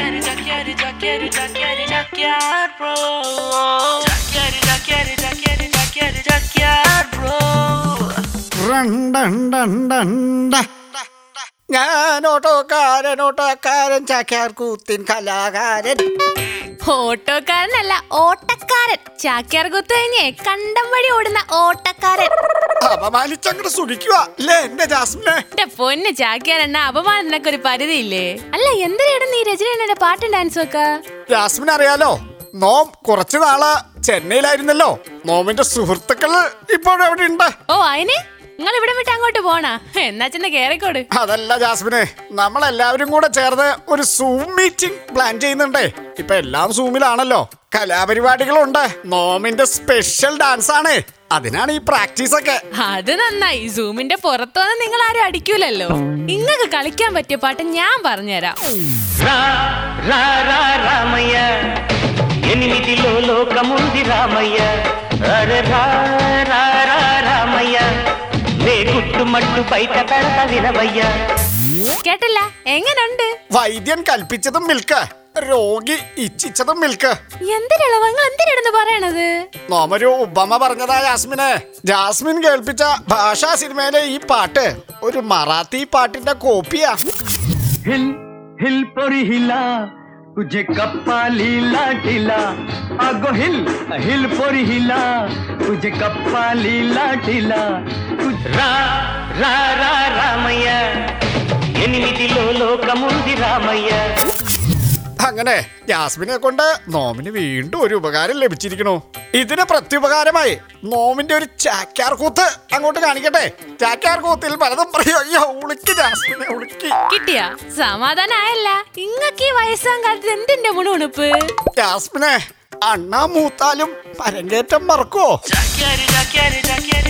Jaqueiro, jaqueiro, jaqueiro, jaqueiro, jaqueiro, bro. Jaqueiro, jaqueiro, jaqueiro, jaqueiro, jaqueiro, bro. ഞാൻ ഓട്ടോക്കാരൻ ഓട്ടോക്കാരൻ ചാക്യാർ കൂത്തിൻ കലാകാരൻ ഓട്ടോക്കാരനല്ല ഓട്ടക്കാരൻ. ചാക്യാർ കുത്തുകഴിഞ്ഞേ കണ്ടം വഴി ഓടുന്ന ഓട്ടക്കാരൻ. അപമാനിച്ചങ്ങോട്ട് സുഖിക്കുക. അല്ലേ എന്റെ ജാസ്മിനെ? എന്റെ പൊന്ന് ചാക്യാരെണ്ണ അപമാനത്തിനൊക്കെ ഒരു പരിധിയില്ലേ? അല്ല എന്തിനാണ് നീ രചനയുടെ പാട്ടും ഡാൻസും ഒക്കെ? ജാസ്മിൻ അറിയാലോ നോം കുറച്ചു നാൾ ചെന്നൈയിലായിരുന്നല്ലോ. നോമിന്റെ സുഹൃത്തുക്കൾ അവിടെ ഉണ്ട് ഓ അതിന് നിങ്ങൾ ഇവിടെ വിട്ട് അങ്ങോട്ട് പോണാ? എന്നാ ചെന്ന് കേറിക്കോട്. അതല്ല ജാസ്മിനെ നമ്മളെല്ലാവരും കൂടെ ചേർന്ന് ഒരു സൂം മീറ്റിംഗ് പ്ലാൻ ചെയ്യുന്നുണ്ടേ. ഇപ്പൊ എല്ലാം സൂമിലാണല്ലോ കലാപരിപാടികളുണ്ട് നോമിന്റെ സ്പെഷ്യൽ ഡാൻസ് ആണ് അതിനാണ് ഈ പ്രാക്ടീസ് ഒക്കെ അത് നന്നായി സൂമിന്റെ പുറത്തുവന്ന് നിങ്ങൾ ആരും അടിക്കൂലല്ലോ ഇങ്ങക്ക് കളിക്കാൻ പറ്റിയ പാട്ട് ഞാൻ പറഞ്ഞുതരാം రా రా రా రామయ్య ఎనిమిదిలో లోకముంది రామయ్య అరే రా రా రా రామయ్య నే గుట్టుమట్టు బయట పెడత వినవయ్య കേട്ടില്ല എങ്ങനുണ്ട് വൈദ്യൻ കൽപ്പിച്ചതും മിൽക്ക് രോഗി ഇച്ഛിച്ചതും മിൽക്ക് എന്തിനുള്ള നിങ്ങൾ എന്തിനാണെന്ന് പറയണത് നോമൊരു ഉപമ പറഞ്ഞതാ ജാസ്മിനെ ജാസ്മിൻ കേൾപ്പിച്ച ഭാഷാ സിനിമയിലെ ഈ പാട്ട് ഒരു മറാത്തി പാട്ടിന്റെ കോപ്പിയാ हिल हिल पोरी हिला तुझे कप्पा लीला टीला आगो हिल हिल पोरी हिला तुझे कप्पा लीला टीला రా రా రా రామయ్య ఎనిమిదిలో లోకముంది రామయ్య അങ്ങനെ ജാസ്മിനെ കൊണ്ട് നോമിന് വീണ്ടും ഒരു ഉപകാരം ലഭിച്ചിരിക്കണു ഇതിന് പ്രത്യുപകാരമായി നോമിന്റെ ഒരു ചാക്യാർ കൂത്ത് അങ്ങോട്ട് കാണിക്കട്ടെ. ചാക്യാർ കൂത്തിൽ പലതും പറയും അയ്യോ ഉളുക്കി ജാസ്മിനെ ഉളുക്കി. കിട്ടിയാ? സമാധാനായല്ല. ഇങ്ങക്ക് ഈ വയസ്സാം കാലത്ത് എന്തിന്റെ മുണുണുപ്പ് ജാസ്മിനെ അണ്ണാ മൂത്താലും പരങ്കേറ്റം മറക്കുവോ? ചാക്യാരി ചാക്യാരി jaqueiro,